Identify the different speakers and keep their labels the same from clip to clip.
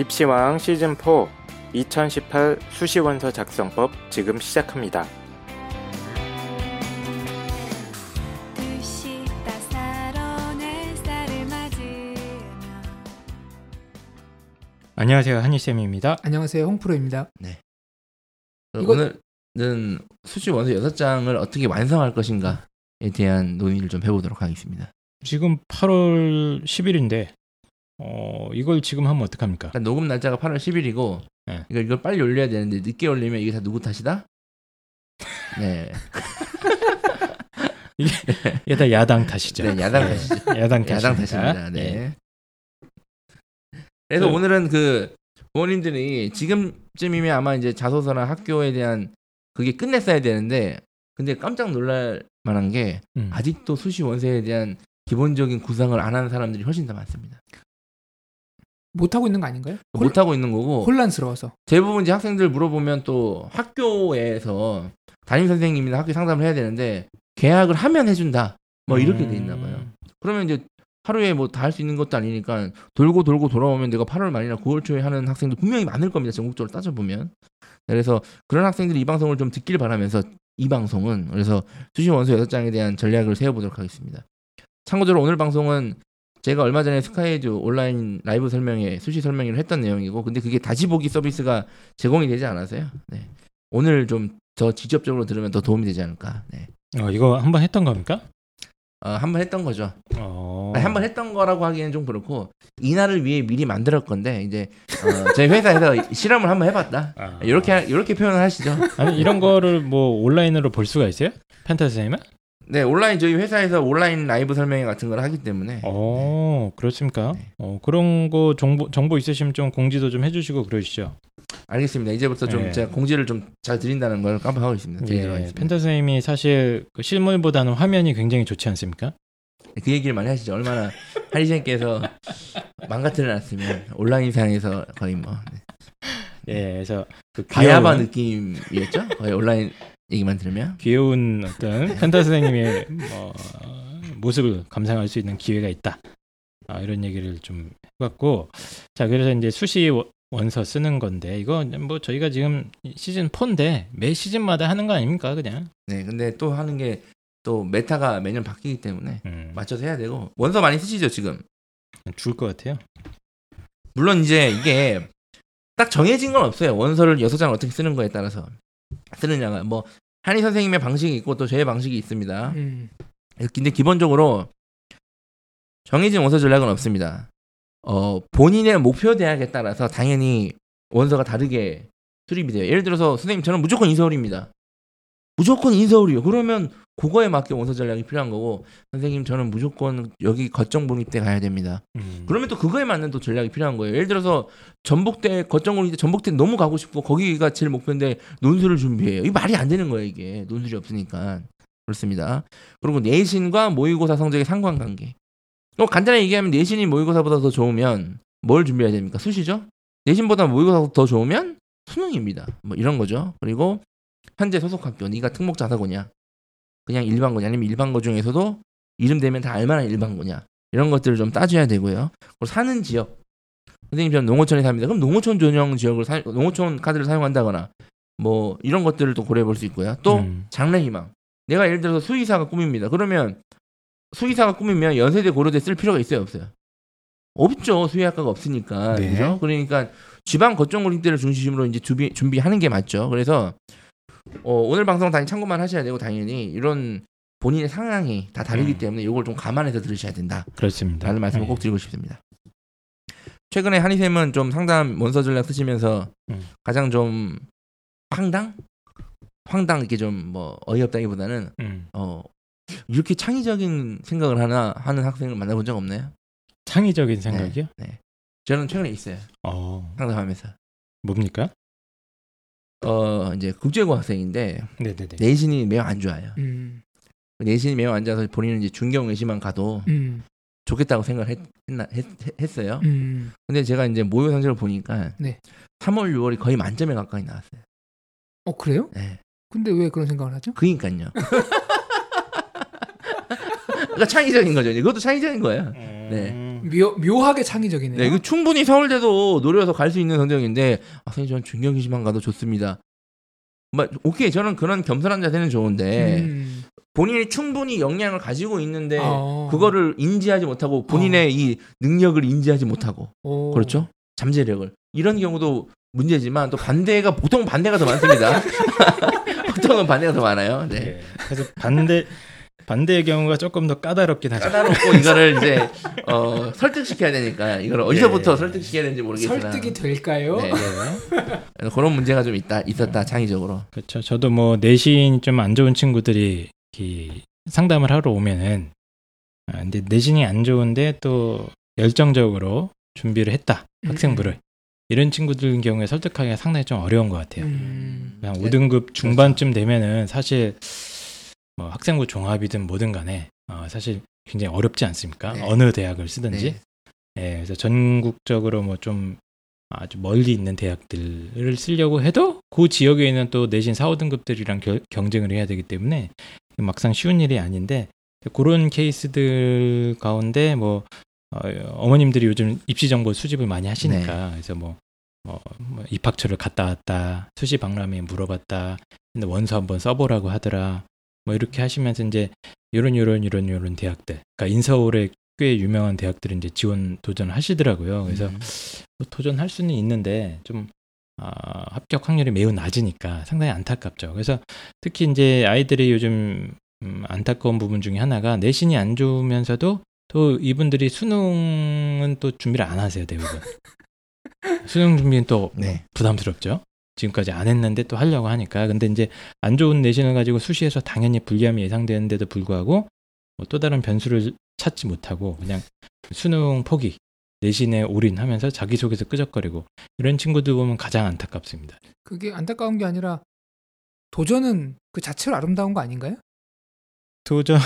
Speaker 1: 입시왕 시즌4 2018 수시원서 작성법 지금 시작합니다. 안녕하세요. 한희쌤입니다.
Speaker 2: 안녕하세요, 홍프로입니다.
Speaker 3: 어,
Speaker 2: 이거-
Speaker 3: 오늘은 수시 원서 6장을 어떻게 완성할 것인가에 대한 논의를 좀 해보도록 하겠습니다.
Speaker 1: 지금 8월 10일인데 어, 이걸 지금 하면 어떡합니까?
Speaker 3: 일단 녹음 날짜가 8월 10일이고
Speaker 1: 네.
Speaker 3: 이걸, 이걸 빨리 올려야 되는데 늦게 올리면 이게 다 누구 탓이다? 네,
Speaker 1: 이게 다 야당 탓이죠.
Speaker 3: 네 야당 탓이죠.
Speaker 1: 야당 탓입니다.
Speaker 3: 야당 탓입니다. 네.
Speaker 1: 예.
Speaker 3: 그래서
Speaker 1: 그-
Speaker 3: 오늘은 그 부모님들이 지금쯤이면 아마 이제 자소서나 학교에 대한 그게 끝냈어야 되는데 근데 깜짝 놀랄 만한 게
Speaker 1: 음.
Speaker 3: 아직도 수시 원서에 대한 기본적인 구상을 안 하는 사람들이 훨씬 더 많습니다.
Speaker 2: 못 하고 있는 거 아닌가요? 혼-
Speaker 3: 못 하고 있는 거고
Speaker 2: 혼란스러워서.
Speaker 3: 대부분 이제 학생들 물어보면 또 학교에서 담임 선생님이나 학교 상담을 해야 되는데 계약을 하면 해준다 뭐 이렇게 돼 있나 봐요.
Speaker 1: 음.
Speaker 3: 그러면 이제 하루에 뭐 다 할 수 있는 것도 아니니까 돌고 돌고 돌아오면 내가 8월 말이나 9월 초에 하는 학생도 분명히 많을 겁니다. 전국적으로 따져보면. 그래서 그런 학생들이 이 방송을 좀 듣길 바라면서 이 방송은 그래서 수시 원서 6장에 대한 전략을 세워보도록 하겠습니다. 참고적으로 오늘 방송은 제가 얼마 전에 스카이즈 온라인 라이브 설명회 수시 설명회를 했던 내용이고 근데 그게 다시 보기 서비스가 제공이 되지 않아서요. 네. 오늘 좀 더 직접적으로 들으면 더 도움이 되지 않을까. 네.
Speaker 1: 어, 이거 한 번 했던 겁니까?
Speaker 3: 어, 한 번 했던 거죠.
Speaker 1: 어.
Speaker 3: 아니, 한번 했던 거라고 하기에는 좀 그렇고 이날을 위해 미리 만들었 건데 이제 어, 저희 회사에서 실험을 한번 해봤다.
Speaker 1: 아.
Speaker 3: 이렇게 이렇게 표현을 하시죠.
Speaker 1: 아니 이런 거를 뭐 온라인으로 볼 수가 있어요? 펜타스 선생님은?
Speaker 3: 네 온라인 저희 회사에서 온라인 라이브 설명회 같은 걸 하기 때문에
Speaker 1: 어, 그렇습니까?
Speaker 3: 네.
Speaker 1: 어, 그런 거 정보 정보 있으시면 좀 공지도 좀 해주시고 그러시죠.
Speaker 3: 알겠습니다. 이제부터 좀
Speaker 1: 네.
Speaker 3: 제가 공지를 좀 잘 드린다는 걸 깜빡하고 있습니다. 하겠습니다.
Speaker 1: 펜타스 선생님이 사실 그 실물보다는 화면이 굉장히 좋지 않습니까?
Speaker 3: 그 얘기를 많이 하시죠. 얼마나 하리생께서 망가뜨려 놨으면 온라인상에서 거의 뭐 네.
Speaker 1: 예, 그래서 그
Speaker 3: 바야바
Speaker 1: 귀여운,
Speaker 3: 느낌이었죠. 거의 온라인 얘기만 들으면
Speaker 1: 귀여운 어떤 펜타스 선생님의 뭐, 모습을 감상할 수 있는 기회가 있다. 아, 이런 얘기를 좀 해봤고, 자 그래서 이제 수시 원- 원서 쓰는 건데 이거 뭐 저희가 지금 시즌 4인데 매 시즌마다 하는 거 아닙니까 그냥?
Speaker 3: 네. 근데 또 하는 게 또 meta가 매년 바뀌기 때문에
Speaker 1: 음,
Speaker 3: 맞춰서 해야 되고 원서 많이 쓰시죠 지금.
Speaker 1: 죽을 것 같아요.
Speaker 3: 물론 이제 이게 딱 정해진 건 없어요. 원서를 여섯 장 어떻게 쓰는 거에 따라서 쓰느냐가 뭐 한희 선생님의 방식이 있고 또 저의 방식이 있습니다.
Speaker 2: 음.
Speaker 3: 근데 기본적으로 정해진 원서 전략은 없습니다. 어 본인의 목표 대학에 따라서 당연히 원서가 다르게 수립이 돼요. 예를 들어서 선생님 저는 무조건 인서울입니다. 무조건 인서울이요. 그러면 그거에 맞게 원서 전략이 필요한 거고 선생님 저는 무조건 여기 거점 공립대 가야 됩니다.
Speaker 1: 음.
Speaker 3: 그러면 또 그거에 맞는 또 전략이 필요한 거예요. 예를 들어서 전북대 거점 공립대 전북대 너무 가고 싶고 거기가 제일 목표인데 논술을 준비해요. 이 말이 안 되는 거예요. 이게 논술이 없으니까 그렇습니다. 그리고 내신과 모의고사 성적의 상관관계. 또 간단히 얘기하면 내신이 모의고사보다 더 좋으면 뭘 준비해야 됩니까? 수시죠. 내신보다 모의고사가 더 좋으면 수능입니다. 뭐 이런 거죠. 그리고 현재 소속 학교, 네가 특목 자사고냐, 그냥 일반고냐, 아니면 일반고 중에서도 이름 되면 다 알만한 일반고냐. 이런 것들을 좀 따져야 되고요. 그리고 사는 지역. 선생님 저는 농어촌에 삽니다. 그럼 농어촌 전용 지역을 사, 농어촌 카드를 사용한다거나 뭐 이런 것들을 또 고려해 볼 수 있고요. 또
Speaker 1: 음.
Speaker 3: 장래 희망. 내가 예를 들어서 수의사가 꿈입니다. 그러면 수의사가 꿈이면 연세대 고려대 쓸 필요가 있어요, 없어요? 없죠. 수의학과가 없으니까.
Speaker 1: 네.
Speaker 3: 그죠? 그러니까 지방 거점 고립대를 중심으로 이제 준비 준비하는 게 맞죠. 그래서 어, 오늘 방송 당연히 참고만 하셔야 되고 당연히 이런 본인의 상황이 다 다르기
Speaker 1: 음.
Speaker 3: 때문에 이걸 좀 감안해서 들으셔야 된다.
Speaker 1: 그렇습니다.
Speaker 3: 라는 말씀을
Speaker 1: 예.
Speaker 3: 꼭 드리고 싶습니다. 최근에 한희쌤은 좀 상담 원서 전략 쓰시면서
Speaker 1: 음.
Speaker 3: 가장 좀 황당? 황당 이렇게 좀 뭐 어이없다기보다는
Speaker 1: 음.
Speaker 3: 어 이렇게 창의적인 생각을 하나 하는 학생을 만나본 적 없나요?
Speaker 1: 창의적인 생각이요?
Speaker 3: 네. 저는 최근에 있어요.
Speaker 1: 어,
Speaker 3: 상담하면서.
Speaker 1: 뭡니까?
Speaker 3: 어 이제 국제고 학생인데
Speaker 1: 네네네.
Speaker 3: 내신이 매우 안 좋아요.
Speaker 2: 음.
Speaker 3: 내신이 매우 안 좋아서 본인은 이제 중경 외시만 가도
Speaker 2: 음.
Speaker 3: 좋겠다고 생각을 했, 했나, 했, 했 어요.
Speaker 2: 음.
Speaker 3: 근데 제가 이제 모의 성적을 보니까
Speaker 2: 네.
Speaker 3: 3월, 6월이 거의 만점에 가까이 나왔어요.
Speaker 2: 어 그래요?
Speaker 3: 네.
Speaker 2: 근데 왜 그런 생각을 하죠?
Speaker 3: 그니까요. 그러니까 창의적인 거죠. 이것도 창의적인 거예요.
Speaker 1: 음.
Speaker 3: 네.
Speaker 2: 묘, 묘하게 창의적이네요.
Speaker 3: 네, 이거 충분히 서울대도 노려서 갈 수 있는 성적인데 아, 선생님 저는 중경기시만 가도 좋습니다. 뭐, 오케이 저는 그런 겸손한 자세는 좋은데
Speaker 2: 음.
Speaker 3: 본인이 충분히 역량을 가지고 있는데
Speaker 2: 어.
Speaker 3: 그거를 인지하지 못하고 본인의 이 능력을 인지하지 못하고
Speaker 2: 오.
Speaker 3: 그렇죠 잠재력을 이런 경우도 문제지만 또 반대가 보통 반대가 더 많습니다. 보통은 반대가 더 많아요. 네.
Speaker 1: 예. 그래서 반대 반대의 경우가 조금 더 까다롭긴 하죠.
Speaker 3: 까다롭고 이거를 이제 어, 설득시켜야 되니까 이걸 어디서부터
Speaker 1: 예.
Speaker 3: 설득시켜야 되는지 모르겠으나
Speaker 2: 설득이 될까요?
Speaker 3: 네. 그래서 그런 문제가 좀 있다 있었다 창의적으로.
Speaker 1: 그렇죠. 저도 뭐 내신 좀 안 좋은 친구들이 이 상담을 하러 오면은 아, 근데 내신이 안 좋은데 또 열정적으로 준비를 했다
Speaker 2: 음.
Speaker 1: 학생부를 이런 친구들 경우에 설득하기가 상당히 좀 어려운 것 같아요.
Speaker 2: 음.
Speaker 1: 그냥
Speaker 3: 네.
Speaker 1: 5등급 중반쯤 되면은 사실 뭐 학생부 종합이든 뭐든 간에 어, 사실 굉장히 어렵지 않습니까?
Speaker 3: 네.
Speaker 1: 어느 대학을 쓰든지.
Speaker 3: 네.
Speaker 1: 예, 그래서 전국적으로 뭐 좀 아주 멀리 있는 대학들을 쓰려고 해도 그 지역에 있는 또 내신 4, 5등급들이랑 겨- 경쟁을 해야 되기 때문에 막상 쉬운 일이 아닌데 그런 케이스들 가운데 뭐 어, 머님들이 요즘 입시 정보 수집을 많이 하시니까 그래서 뭐, 어, 뭐 입학처를 갔다 왔다 수시 박람회에 물어봤다 근데 원서 한번 써보라고 하더라 뭐 이렇게 하시면서 이제 요런 요런 요런 요런 대학들 그러니까 인서울에 꽤 유명한 대학들은 이제 지원 도전을 하시더라고요 그래서
Speaker 3: 음.
Speaker 1: 뭐 도전할 수는 있는데 좀 아, 합격 확률이 매우 낮으니까 상당히 안타깝죠. 그래서 특히 이제 아이들이 요즘 음, 안타까운 부분 중에 하나가 내신이 안 좋으면서도 또 이분들이 수능은 또 준비를 안 하세요 대부분. 수능 준비는 또
Speaker 3: 네.
Speaker 1: 부담스럽죠. 지금까지 안 했는데 또 하려고 하니까. 근데 이제 안 좋은 내신을 가지고 수시에서 당연히 불리함이 예상되는데도 불구하고 뭐 또 다른 변수를 찾지 못하고 그냥 수능 포기, 내신에 올인하면서 자기 속에서 끄적거리고 이런 친구들 보면 가장 안타깝습니다.
Speaker 2: 그게 안타까운 게 아니라 도전은 그 자체로 아름다운 거 아닌가요?
Speaker 1: 도전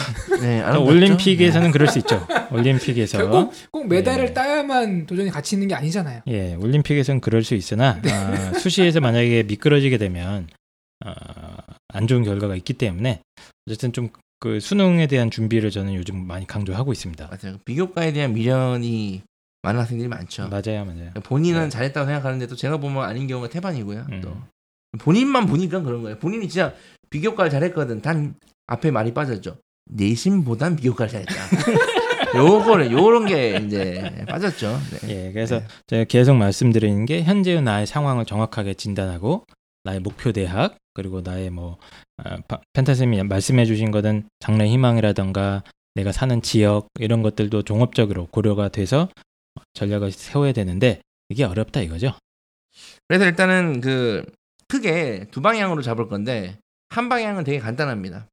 Speaker 3: 네, 아름답죠?
Speaker 1: 올림픽에서는 그럴 수 있죠. 올림픽에서
Speaker 2: 꼭, 꼭 메달을
Speaker 1: 네.
Speaker 2: 따야만 도전이 가치 있는 게 아니잖아요.
Speaker 1: 예, 올림픽에서는 그럴 수 있으나
Speaker 2: 네.
Speaker 1: 아, 수시에서 만약에 미끄러지게 되면 아, 안 좋은 결과가 있기 때문에 어쨌든 좀 그 수능에 대한 준비를 저는 요즘 많이 강조하고 있습니다.
Speaker 3: 맞아요. 비교과에 대한 미련이 많은 학생들이 많죠.
Speaker 1: 맞아요, 맞아요.
Speaker 3: 본인은
Speaker 1: 네.
Speaker 3: 잘했다고 생각하는데 또 제가 보면 아닌 경우가 태반이고요.
Speaker 1: 음.
Speaker 3: 또 본인만 보니까 그런 거예요. 본인이 진짜 비교과를 잘했거든. 단 앞에 말이 빠졌죠. 내신보단 비교과를 잘했다. 요거를 요런 게 이제 빠졌죠. 네.
Speaker 1: 예, 그래서
Speaker 3: 네.
Speaker 1: 제가 계속 말씀드리는 게 현재의 나의 상황을 정확하게 진단하고 나의 목표 대학 그리고 나의 뭐 아, 파- 펜타쌤이 말씀해주신 거는 장래 희망이라던가 내가 사는 지역 이런 것들도 종합적으로 고려가 돼서 전략을 세워야 되는데 이게 어렵다 이거죠.
Speaker 3: 그래서 일단은 그 크게 두 방향으로 잡을 건데 한 방향은 되게 간단합니다.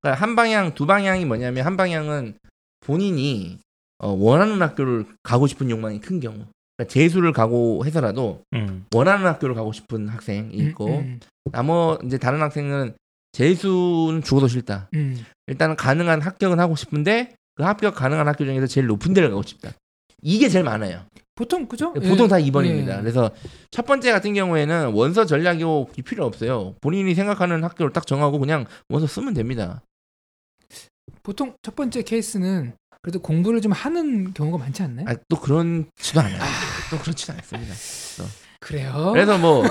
Speaker 3: 그러니까 한 방향 두 방향이 뭐냐면 한 방향은 본인이 어, 원하는 학교를 가고 싶은 욕망이 큰 경우. 그러니까 재수를 가고 해서라도
Speaker 1: 음,
Speaker 3: 원하는 학교를 가고 싶은 학생이 있고
Speaker 2: 음, 음,
Speaker 3: 나머 이제 다른 학생은 재수는 죽어도 싫다.
Speaker 2: 음.
Speaker 3: 일단은 가능한 합격은 하고 싶은데 그 합격 가능한 학교 중에서 제일 높은 데를 가고 싶다. 이게 제일 많아요.
Speaker 2: 보통 그죠?
Speaker 3: 보통
Speaker 2: 예.
Speaker 3: 다 2번입니다.
Speaker 2: 예.
Speaker 3: 그래서 첫 번째 같은 경우에는 원서 전략이 필요 없어요. 본인이 생각하는 학교를 딱 정하고 그냥 원서 쓰면 됩니다.
Speaker 2: 보통 첫 번째 케이스는 그래도 공부를 좀 하는 경우가 많지 않나요?
Speaker 3: 아, 또 그렇지도 않아요. 또 그렇지도 않습니다.
Speaker 2: 그래요?
Speaker 3: 그래서 뭐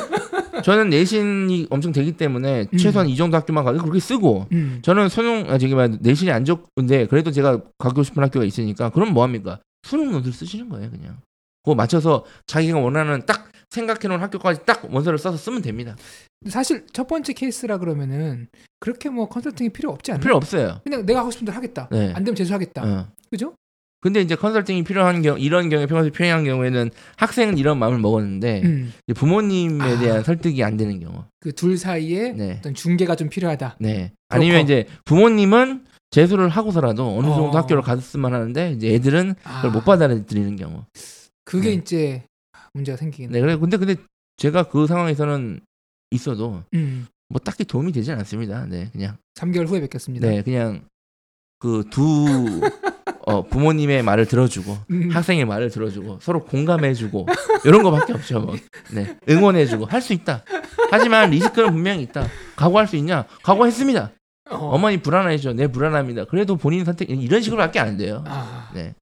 Speaker 3: 저는 내신이 엄청 되기 때문에
Speaker 2: 음.
Speaker 3: 최소한 이 정도 학교만 가도 그렇게 쓰고
Speaker 2: 음.
Speaker 3: 저는 수능 아 저기 말 내신이 안 좋은데 그래도 제가 가고 싶은 학교가 있으니까 그럼 뭐 합니까? 수능 논술 쓰시는 거예요, 그냥. 그거 맞춰서 자기가 원하는 딱 생각해 놓은 학교까지 딱 원서를 써서 쓰면 됩니다.
Speaker 2: 사실 첫 번째 케이스라 그러면은 그렇게 뭐 컨설팅이 필요 없지 않나요?
Speaker 3: 필요 없어요.
Speaker 2: 그냥 내가 하고 싶은 대로 하겠다.
Speaker 3: 네.
Speaker 2: 안 되면 재수하겠다.
Speaker 3: 어.
Speaker 2: 그죠?
Speaker 3: 근데 이제 컨설팅이 필요한 경우 이런 경우에 평소에 필요한 경우에는 학생은 이런 마음을 먹었는데
Speaker 2: 음.
Speaker 3: 부모님에
Speaker 2: 아.
Speaker 3: 대한 설득이 안 되는 경우.
Speaker 2: 그 둘 사이에
Speaker 3: 네.
Speaker 2: 어떤 중계가 좀 필요하다.
Speaker 3: 네. 아니면 이제 부모님은 재수를 하고서라도 어느 정도
Speaker 2: 어.
Speaker 3: 학교를 갔으면 하는데 이제 애들은
Speaker 2: 아,
Speaker 3: 그걸 못 받아들이는 경우.
Speaker 2: 그게
Speaker 3: 네.
Speaker 2: 이제 문제가 생기겠네.
Speaker 3: 네. 그래 근데 근데 제가 그 상황에서는 있어도
Speaker 2: 음.
Speaker 3: 뭐 딱히 도움이 되진 않습니다. 네. 그냥
Speaker 2: 3개월 후에 뵙겠습니다.
Speaker 3: 네, 그냥 그두 어, 부모님의 말을 들어주고
Speaker 2: 음.
Speaker 3: 학생의 말을 들어주고 서로 공감해주고 이런 거밖에 없죠. 뭐. 네, 응원해주고 할 수 있다. 하지만 리스크는 분명히 있다. 각오할 수 있냐? 각오했습니다.
Speaker 2: 어.
Speaker 3: 어머니 불안하죠. 네 불안합니다. 그래도 본인 선택 이런 식으로밖에 안 돼요.
Speaker 2: 아,
Speaker 3: 네,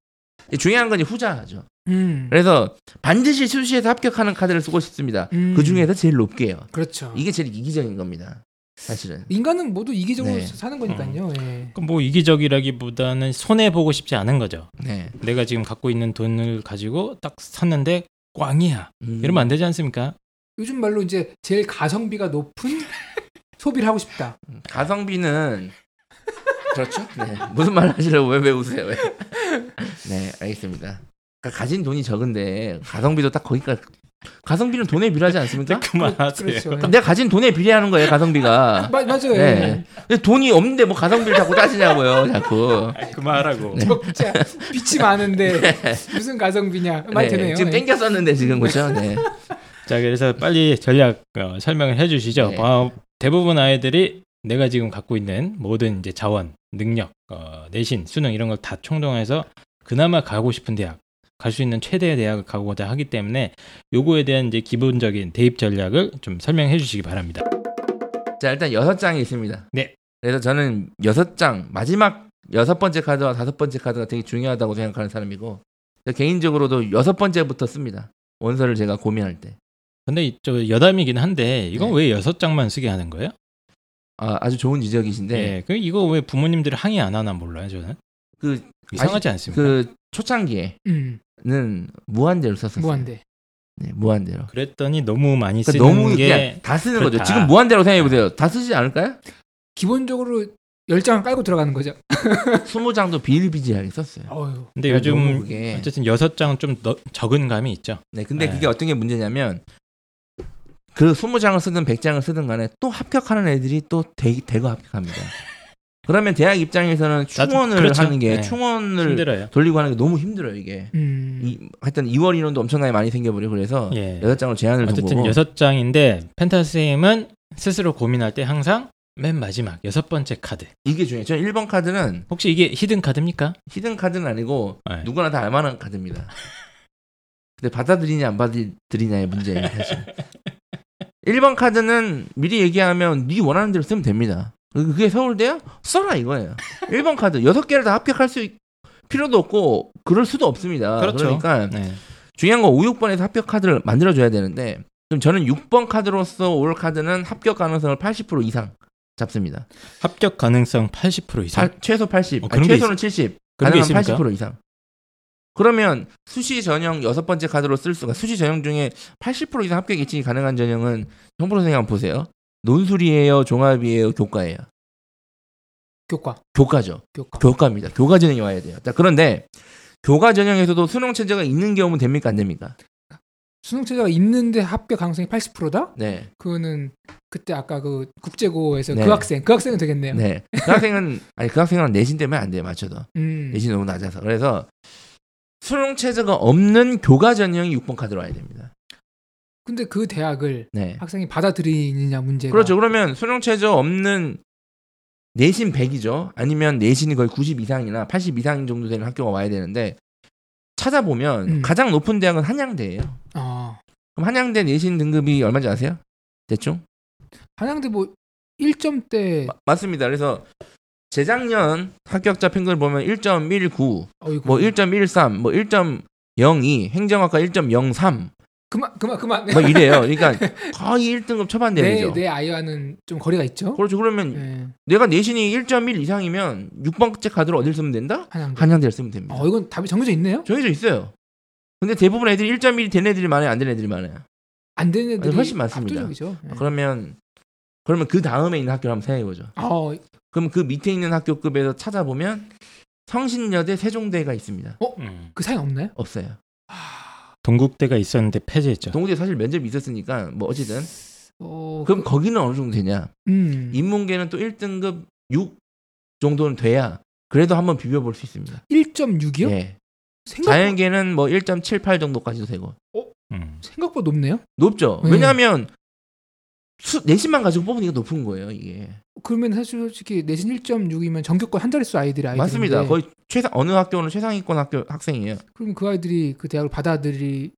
Speaker 3: 중요한 건 후자죠.
Speaker 2: 음.
Speaker 3: 그래서 반드시 수시에서 합격하는 카드를 쓰고 싶습니다.
Speaker 2: 음.
Speaker 3: 그 중에서 제일 높게요.
Speaker 2: 그렇죠.
Speaker 3: 이게 제일 이기적인 겁니다. 사실은.
Speaker 2: 인간은 모두 이기적으로
Speaker 3: 네.
Speaker 2: 사는 거니까요. 예.
Speaker 1: 그뭐 이기적이라기보다는 손해 보고 싶지 않은 거죠.
Speaker 3: 네.
Speaker 1: 내가 지금 갖고 있는 돈을 가지고 딱 샀는데 꽝이야.
Speaker 3: 음.
Speaker 1: 이러면 안 되지 않습니까?
Speaker 2: 요즘 말로 이제 제일 가성비가 높은 소비를 하고 싶다.
Speaker 3: 가성비는 그렇죠. 네. 무슨 말 하시려고 왜, 왜 웃으세요? 왜? 네, 알겠습니다. 그러니까 가진 돈이 적은데 가성비도 딱 거기까지 가성비는 돈에 비례하지 않습니까?
Speaker 1: 그만하세요.
Speaker 2: 그렇죠.
Speaker 3: 내가 가진 돈에 비례하는 거예요, 가성비가.
Speaker 2: 마, 맞아요. 예.
Speaker 3: 네. 근데 돈이 없는데 뭐 가성비를 자꾸 따지냐고요, 자꾸.
Speaker 1: 그만하라고.
Speaker 3: 네.
Speaker 2: 진짜 빛이 많은데 무슨 가성비냐 말
Speaker 3: 네,
Speaker 2: 되네요.
Speaker 3: 지금
Speaker 2: 예.
Speaker 3: 땡겼었는데 지금 그렇죠. 네.
Speaker 1: 자, 그래서 빨리 전략 어, 설명을 해주시죠.
Speaker 3: 네.
Speaker 1: 어, 대부분 아이들이 내가 지금 갖고 있는 모든 이제 자원, 능력, 어, 내신, 수능 이런 걸 다 총동해서 그나마 가고 싶은 대학, 갈 수 있는 최대의 대학을 가고자 하기 때문에 요거에 대한 이제 기본적인 대입 전략을 좀 설명해 주시기 바랍니다.
Speaker 3: 자 일단 여섯 장이 있습니다.
Speaker 1: 네.
Speaker 3: 그래서 저는 여섯 장 마지막 여섯 번째 카드와 다섯 번째 카드가 되게 중요하다고 생각하는 사람이고 개인적으로도 여섯 번째부터 씁니다. 원서를 제가 고민할 때.
Speaker 1: 근데 이- 저 여담이긴 한데 이건
Speaker 3: 네.
Speaker 1: 왜 여섯 장만 쓰게 하는 거예요?
Speaker 3: 아, 아주 좋은 지적이신데
Speaker 1: 네. 그 이거 왜 부모님들이 항의 안 하나 몰라요, 저는.
Speaker 3: 그,
Speaker 1: 이상하지 않습니까?
Speaker 3: 그 초창기에는
Speaker 2: 음,
Speaker 3: 무한대로 썼었어요.
Speaker 2: 무한대.
Speaker 3: 네, 무한대로.
Speaker 1: 그랬더니 너무 많이
Speaker 3: 그러니까
Speaker 1: 쓰는
Speaker 3: 너무
Speaker 1: 게
Speaker 3: 그냥 다 쓰는
Speaker 1: 그렇다.
Speaker 3: 거죠. 지금 무한대로 생각해 보세요. 다 쓰지 않을까요?
Speaker 2: 기본적으로 열 장을 깔고 들어가는 거죠.
Speaker 3: 스무 장도 비일비재하게 썼어요.
Speaker 2: 어휴.
Speaker 1: 근데 요즘
Speaker 3: 그게
Speaker 1: 어쨌든 여섯 장은 좀 더- 적은 감이 있죠.
Speaker 3: 네, 근데
Speaker 1: 네.
Speaker 3: 그게 어떤 게 문제냐면 그 20장을 쓰든 100장을 쓰든 간에 또 합격하는 애들이 또 대, 대거 합격합니다. 그러면 대학 입장에서는 충원을
Speaker 1: 그렇죠.
Speaker 3: 하는 게
Speaker 1: 네.
Speaker 3: 충원을
Speaker 1: 힘들어요.
Speaker 3: 돌리고 하는 게 너무 힘들어요, 이게.
Speaker 2: 음.
Speaker 3: 이, 하여튼 이월 인원도 엄청나게 많이 생겨버리고 그래서
Speaker 1: 예.
Speaker 3: 여섯 장을 제한을 둔
Speaker 1: 어쨌든
Speaker 3: 거고
Speaker 1: 여섯 장인데 펜타 선생님은 스스로 고민할 때 항상 맨 마지막 여섯 번째 카드.
Speaker 3: 이게 중요해요. 저는 1번 카드는
Speaker 1: 혹시 이게 히든 카드입니까?
Speaker 3: 히든 카드는 아니고
Speaker 1: 네.
Speaker 3: 누구나 다 알만한 카드입니다. 근데 받아들이냐 안 받아들이냐의 문제예요, 사실. 1번 카드는 미리 얘기하면 네 원하는 대로 쓰면 됩니다. 그게 서울대야? 써라 이거예요. 1번 카드 6개를 다 합격할 수 있- 필요도 없고 그럴 수도 없습니다.
Speaker 1: 그렇죠.
Speaker 3: 러니까
Speaker 1: 네.
Speaker 3: 중요한 건 5, 6번에서 합격 카드를 만들어 줘야 되는데 그럼 저는 6번 카드로서 올 카드는 합격 가능성을 80% 이상 잡습니다.
Speaker 1: 합격 가능성 80% 이상.
Speaker 3: 팔- 최소 80,
Speaker 1: 어,
Speaker 3: 아니, 최소는 70,
Speaker 1: 그런 게
Speaker 3: 가능한
Speaker 1: 있습니까?
Speaker 3: 80% 이상. 그러면 수시 전형 여섯 번째 카드로 쓸 수가 수시 전형 중에 80% 이상 합격 예측이 가능한 전형은 형부 선생님 한번 보세요. 논술이에요, 종합이에요, 교과예요.
Speaker 2: 교과.
Speaker 3: 교과죠.
Speaker 2: 교과.
Speaker 3: 교과입니다. 교과 전형이 와야 돼요. 자, 그런데 교과 전형에서도 수능 체제가 있는 경우는 됩니까 안 됩니까?
Speaker 2: 수능 체제가 있는데 합격 가능성이 80%다?
Speaker 3: 네,
Speaker 2: 그거는 그때 아까 그 국제고에서
Speaker 3: 네.
Speaker 2: 그 학생, 그 학생은 되겠네요.
Speaker 3: 네. 그 학생은 아니 그 학생은 내신 때문에 안 돼요, 맞춰도.
Speaker 2: 음.
Speaker 3: 내신이 너무 낮아서. 그래서 수능 체제가 없는 교과 전형이 6번 카드로 와야 됩니다.
Speaker 2: 근데 그 대학을
Speaker 3: 네.
Speaker 2: 학생이 받아들이느냐 문제가.
Speaker 3: 그렇죠. 그러면 수능 체제 없는 내신 100이죠. 아니면 내신이 거의 90 이상이나 80 이상 정도 되는 학교가 와야 되는데 찾아보면
Speaker 2: 음.
Speaker 3: 가장 높은 대학은 한양대예요.
Speaker 2: 어.
Speaker 3: 그럼 한양대 내신 등급이 얼마인지 아세요? 대충?
Speaker 2: 한양대 뭐 1점대
Speaker 3: 마- 맞습니다. 그래서 재작년 합격자 평균을 보면 1.19,
Speaker 2: 어이구.
Speaker 3: 뭐 1.13, 뭐 1.02, 행정학과 1.03,
Speaker 2: 그만 그만 그만.
Speaker 3: 뭐 이래요. 그러니까 거의 1등급 초반
Speaker 2: 내,
Speaker 3: 대학이죠.
Speaker 2: 내 아이와는 좀 거리가 있죠.
Speaker 3: 그렇죠. 그러면
Speaker 2: 네.
Speaker 3: 내가 내신이 1.1 이상이면 6번째 카드를 어딜 쓰면 된다?
Speaker 2: 한양대.
Speaker 3: 한양대를 쓰면 됩니다.
Speaker 2: 어 이건 답이 정해져 있네요.
Speaker 3: 정해져 있어요. 근데 대부분 애들이 1.1이 된 애들이 많아요, 안 된 애들이 많아요.
Speaker 2: 안 되는 애들이
Speaker 3: 훨씬 많습니다.
Speaker 2: 압도적이죠. 네.
Speaker 3: 그러면 그러면 그 다음에 있는 학교를 한번 생각해 보죠.
Speaker 2: 어,
Speaker 3: 그럼 그 밑에 있는 학교급에서 찾아보면 성신여대 세종대가 있습니다.
Speaker 1: 음.
Speaker 2: 그 사이 없나요?
Speaker 3: 없어요.
Speaker 1: 동국대가 있었는데 폐지했죠.
Speaker 3: 동국대 사실 면접이 있었으니까 뭐 어찌든
Speaker 2: 어,
Speaker 3: 그럼 거기는 어느 정도 되냐?
Speaker 2: 음.
Speaker 3: 인문계는 또 1등급 6 정도는 돼야 그래도 한번 비벼볼 수 있습니다.
Speaker 2: 1.6이요?
Speaker 3: 예.
Speaker 2: 생각
Speaker 3: 자연계는 뭐 1.78 정도까지도 되고
Speaker 1: 음.
Speaker 2: 생각보다 높네요.
Speaker 3: 높죠.
Speaker 2: 음.
Speaker 3: 왜냐하면 수, 내신만 가지고 뽑으니까 높은 거예요 이게.
Speaker 2: 그러면 사실 솔직히 내신 1.6이면 전교권 한 자릿수 아이들이 아이들인데
Speaker 3: 맞습니다. 거의 최상 어느 학교는 최상위권 학교 학생이에요.
Speaker 2: 그럼 그 아이들이 그 대학을 받아들이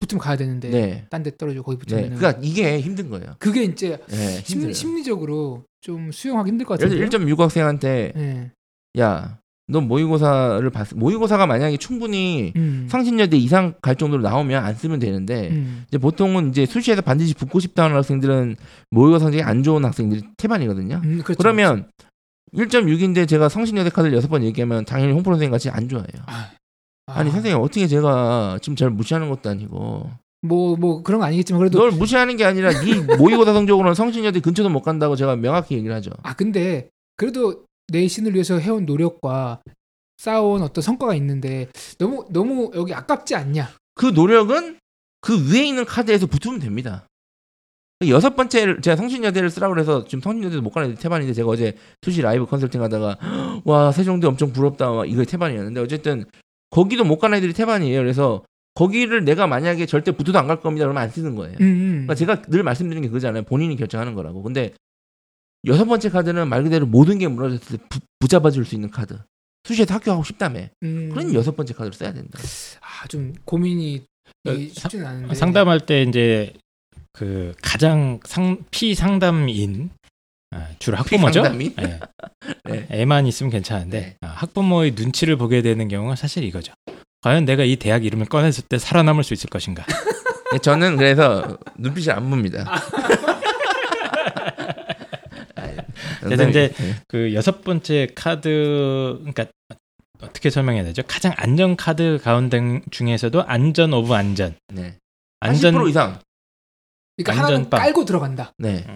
Speaker 2: 붙으면 가야 되는데
Speaker 3: 네.
Speaker 2: 딴 데 떨어지고 거기
Speaker 3: 네.
Speaker 2: 붙으면
Speaker 3: 그러니까 이게 힘든 거예요.
Speaker 2: 그게 이제
Speaker 3: 네,
Speaker 2: 심리,
Speaker 3: 힘들어요.
Speaker 2: 심리적으로 좀 수용하기 힘들 것
Speaker 3: 예를
Speaker 2: 같은데.
Speaker 3: 들어 1.6 학생한테
Speaker 2: 네.
Speaker 3: 야, 넌 모의고사를 봤 모의고사가 만약에 충분히
Speaker 2: 음.
Speaker 3: 상신여대 이상 갈 정도로 나오면 안 쓰면 되는데
Speaker 2: 음.
Speaker 3: 이제 보통은 이제 수시에서 반드시 붙고 싶다는 학생들은 모의고사 성적이 안 좋은 학생들이 태반이거든요.
Speaker 2: 음, 그렇죠,
Speaker 3: 그러면 1.6인데 제가 성신여대 카드를 여섯 번 얘기하면 당연히 홍프로 선생님 같이 안 좋아해요.
Speaker 2: 아,
Speaker 3: 아 니 선생님 어떻게 제가 지금 잘 무시하는 것도 아니고
Speaker 2: 뭐, 뭐 그런 거 아니겠지만 그래도
Speaker 3: 널 무시하는 게 아니라 네 모의고사 성적으로는 성신여대 근처도 못 간다고 제가 명확히 얘기를 하죠.
Speaker 2: 아 근데 그래도 내신을 위해서 해온 노력과 쌓아온 어떤 성과가 있는데 너무 너무 여기 아깝지 않냐?
Speaker 3: 그 노력은 그 위에 있는 카드에서 붙으면 됩니다. 여섯 번째를 제가 성신여대를 쓰라고 그래서 지금 성신여대도 못 가는 태반인데 제가 어제 수시 라이브 컨설팅 하다가 와 세종대 엄청 부럽다 막 이거 태반이었는데 어쨌든 거기도 못 가는 애들이 태반이에요. 그래서 거기를 내가 만약에 절대 붙어도 안 갈 겁니다. 그러면 안 쓰는 거예요.
Speaker 2: 음, 음.
Speaker 3: 그러니까 제가 늘 말씀드리는 게 그거잖아요. 본인이 결정하는 거라고. 근데 여섯 번째 카드는 말 그대로 모든 게 무너졌을 때 부, 붙잡아 줄수 있는 카드. 수시에서 학교하고 싶다며.
Speaker 2: 음.
Speaker 3: 그런 여섯 번째 카드를 써야 된다.
Speaker 2: 아, 좀 고민이
Speaker 1: 어,
Speaker 2: 이 쉽지는 않은데
Speaker 1: 상담할 때 이제 그 가장 상 피상담인 아, 주로 학부모죠.
Speaker 3: 피상담인?
Speaker 1: 예.
Speaker 3: 네.
Speaker 1: 애만 있으면 괜찮은데
Speaker 3: 네.
Speaker 1: 아, 학부모의 눈치를 보게 되는 경우가 사실 이거죠. 과연 내가 이 대학 이름을 꺼냈을 때 살아남을 수 있을 것인가?
Speaker 3: 네, 저는 그래서 눈빛을 안 봅니다.
Speaker 1: 그래서 이제
Speaker 3: 네.
Speaker 1: 그 여섯 번째 카드 그러니까 어떻게 설명해야 되죠? 가장 안전 카드 가운데 중에서도 안전 of 안전.
Speaker 3: 네.
Speaker 1: 안전
Speaker 3: 80% 이상.
Speaker 2: 그러니까 하나는
Speaker 1: 안전빵.
Speaker 2: 깔고 들어간다.
Speaker 3: 네.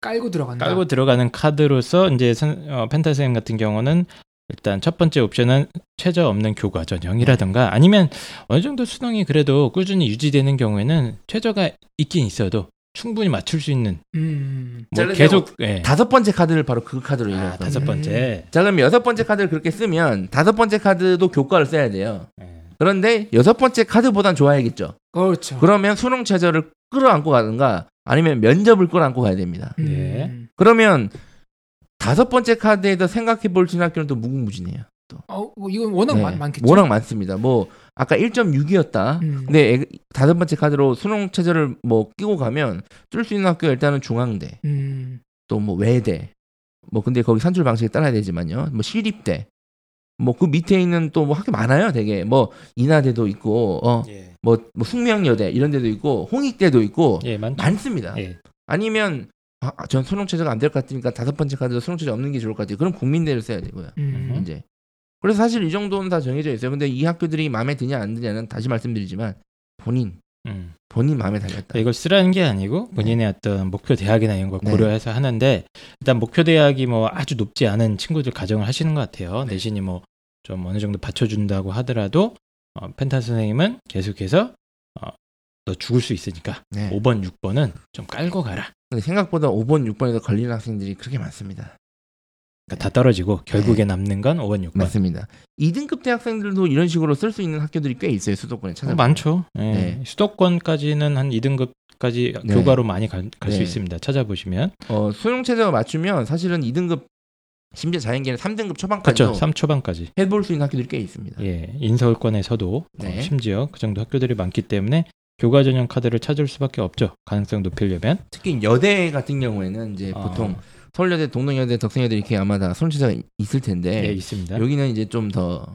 Speaker 2: 깔고 들어간다.
Speaker 1: 깔고 들어가는 카드로서 이제 선, 어, 펜타쌤 같은 경우는 일단 첫 번째 옵션은 최저 없는 교과 전형이라든가 아니면 어느 정도 수능이 그래도 꾸준히 유지되는 경우에는 최저가 있긴 있어도 충분히 맞출 수 있는
Speaker 2: 음.
Speaker 1: 뭐 계속 예.
Speaker 3: 다섯 번째 카드를 바로 그 카드로
Speaker 1: 아,
Speaker 3: 얘기해요.
Speaker 1: 다섯 번째
Speaker 3: 자, 그럼 여섯 번째 카드를 그렇게 쓰면 다섯 번째 카드도 교과를 써야 돼요.
Speaker 1: 예.
Speaker 3: 그런데 여섯 번째 카드보단 좋아야겠죠.
Speaker 2: 그렇죠.
Speaker 3: 그러면 수능 최저를 끌어안고 가든가 아니면 면접을 끌어안고 가야 됩니다.
Speaker 2: 음.
Speaker 1: 예.
Speaker 3: 그러면 다섯 번째 카드에서 생각해 볼수 있는 학교는 또 무궁무진해요.
Speaker 2: 어, 뭐 이건 워낙
Speaker 3: 네,
Speaker 2: 많, 많겠죠.
Speaker 3: 워낙 많습니다. 뭐 아까 1.6이었다.
Speaker 2: 음.
Speaker 3: 근데 애- 다섯 번째 카드로 수능 최저를 뭐 끼고 가면 뚫을 수 있는 학교 일단은 중앙대,
Speaker 2: 음.
Speaker 3: 또뭐 외대, 뭐 근데 거기 산출 방식에 따라야 되지만요. 뭐 시립대, 뭐 그 밑에 있는 또 뭐 학교 많아요. 되게 뭐 인하대도 있고, 어,
Speaker 1: 예.
Speaker 3: 뭐, 뭐 숙명여대 이런 데도 있고 홍익대도 있고
Speaker 1: 예, 많,
Speaker 3: 많습니다.
Speaker 1: 예.
Speaker 3: 아니면 아, 아, 전 수능 최저가 안 될 것 같으니까 다섯 번째 카드로 수능 최저 없는 게 좋을 것 같아요. 그럼 국민대를 써야 되고요.
Speaker 2: 음.
Speaker 3: 이제 그래서 사실 이 정도는 다 정해져 있어요. 근데 이 학교들이 마음에 드냐 안 드냐는 다시 말씀드리지만 본인
Speaker 1: 음.
Speaker 3: 본인 마음에 달렸다.
Speaker 1: 이걸 쓰라는 게 아니고 본인의 어떤 목표 대학이나 이런 걸
Speaker 3: 네.
Speaker 1: 고려해서 하는데 일단 목표 대학이 뭐 아주 높지 않은 친구들 가정을 하시는 것 같아요.
Speaker 3: 네.
Speaker 1: 내신이 뭐 좀 어느 정도 받쳐준다고 하더라도 어, 펜타 선생님은 계속해서 어, 너 죽을 수 있으니까
Speaker 3: 네.
Speaker 1: 5번, 6번은 좀 깔고 가라.
Speaker 3: 근데 생각보다 5번, 6번에서 걸리는 학생들이 그렇게 많습니다.
Speaker 1: 그러니까 다 떨어지고 결국에
Speaker 3: 네.
Speaker 1: 남는 건 5번, 6번.
Speaker 3: 맞습니다. 2등급 대학생들도 이런 식으로 쓸 수 있는 학교들이 꽤 있어요. 수도권에 찾아.
Speaker 1: 어, 많죠. 예.
Speaker 3: 네.
Speaker 1: 수도권까지는 한 2등급 까지
Speaker 3: 네.
Speaker 1: 교과로 많이 갈수
Speaker 3: 네.
Speaker 1: 있습니다. 찾아보시면
Speaker 3: 어, 수능 최저가 맞추면 사실은 2등급 심지어 자연계는 3등급
Speaker 1: 그렇죠.
Speaker 3: 초반까지도
Speaker 1: 3초반까지.
Speaker 3: 해볼 수 있는 학교들이 꽤 있습니다.
Speaker 1: 예, 인서울권에서도
Speaker 3: 네.
Speaker 1: 어, 심지어 그 정도 학교들이 많기 때문에 교과 전형 카드를 찾을 수밖에 없죠. 가능성 높이려면.
Speaker 3: 특히 여대 같은 경우에는 이제
Speaker 1: 아.
Speaker 3: 보통 서울여대, 동덕여대, 덕성여대 이렇게 아마 다 최저가 있을 텐데
Speaker 1: 예, 있습니다.
Speaker 3: 여기는 이제 좀 더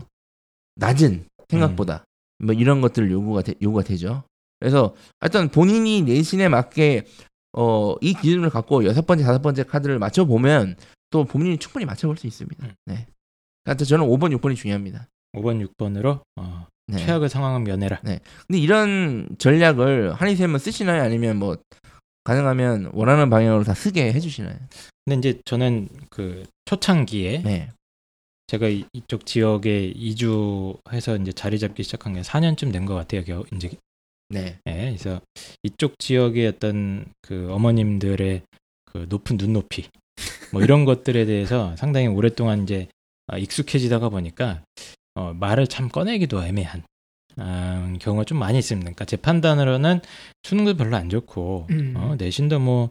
Speaker 3: 낮은 생각보다 뭐 이런 것들 요구가 되, 요구가 되죠. 그래서 하여튼 본인이 내신에 맞게 어, 이 기준을 갖고 여섯 번째, 다섯 번째 카드를 맞춰 보면 또 본인이 충분히 맞춰 볼 수 있습니다.
Speaker 1: 음.
Speaker 3: 네. 하여튼 저는 5번, 6번이 중요합니다.
Speaker 1: 5번, 6번으로 어,
Speaker 3: 네.
Speaker 1: 최악의 상황은 면해라.
Speaker 3: 근데 이런 전략을 한의쌤은 쓰시나요? 아니면 뭐 가능하면 원하는 방향으로 다 쓰게 해주시나요?
Speaker 1: 근데 이제 저는 그 초창기에
Speaker 3: 네.
Speaker 1: 제가 이- 이쪽 지역에 이주해서 이제 자리 잡기 시작한 게 4년쯤 된 것 같아요. 겨, 이제
Speaker 3: 네.
Speaker 1: 예, 그래서 이쪽 지역의 어떤 그 어머님들의 그 높은 눈높이 뭐 이런 것들에 대해서 상당히 오랫동안 이제 아, 익숙해지다가 보니까 어, 말을 참 꺼내기도 애매한 아, 경우가 좀 많이 있습니다. 그러니까 제 판단으로는 수능도 별로 안 좋고
Speaker 2: 음.
Speaker 1: 어, 내신도 뭐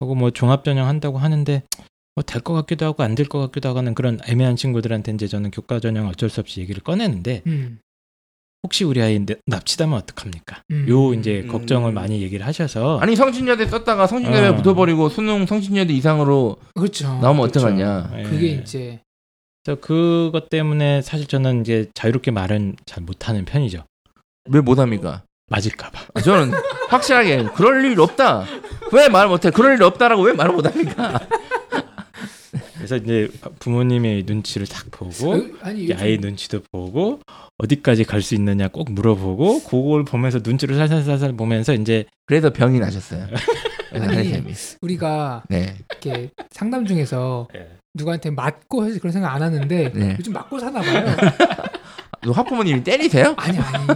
Speaker 1: 하고 뭐 종합 전형 한다고 하는데 뭐 될 것 같기도 하고 안 될 것 같기도 하고는 그런 애매한 친구들한테 이제 저는 교과 전형 어쩔 수 없이 얘기를 꺼내는데
Speaker 2: 음.
Speaker 1: 혹시 우리 아이 내- 납치되면 어떡합니까?
Speaker 2: 음.
Speaker 1: 요 이제
Speaker 3: 음.
Speaker 1: 걱정을 많이 얘기를 하셔서
Speaker 3: 아니 성신여대 썼다가 성신여대
Speaker 1: 어.
Speaker 3: 붙어버리고 수능 성신여대 이상으로
Speaker 2: 그렇죠.
Speaker 3: 나오면
Speaker 1: 그렇죠.
Speaker 3: 어떡하냐?
Speaker 1: 예.
Speaker 2: 그게 이제
Speaker 1: 그래서 그것 때문에 사실 저는 이제 자유롭게 말은 잘 못하는 편이죠.
Speaker 3: 왜 못합니까?
Speaker 1: 맞을까봐.
Speaker 3: 아, 저는 확실하게 그럴 일 없다. 왜 말 못해? 그럴 일 없다라고 왜 말을 못합니까?
Speaker 1: 그래서 이제 부모님의 눈치를 딱 보고
Speaker 2: 어, 아니
Speaker 1: 이 아이 눈치도 보고 어디까지 갈 수 있느냐 꼭 물어보고 그걸 보면서 눈치를 살살살살 보면서 이제
Speaker 3: 그래서 병이 나셨어요.
Speaker 2: 아니.
Speaker 3: 선생님이.
Speaker 2: 우리가
Speaker 3: 네.
Speaker 2: 이렇게 상담 중에서
Speaker 1: 예.
Speaker 2: 누구한테 맞고 해서 그런 생각 안 하는데
Speaker 3: 네.
Speaker 2: 요즘 맞고 사나 봐요.
Speaker 3: 너 학부모님이 때리세요?
Speaker 2: 아니 아니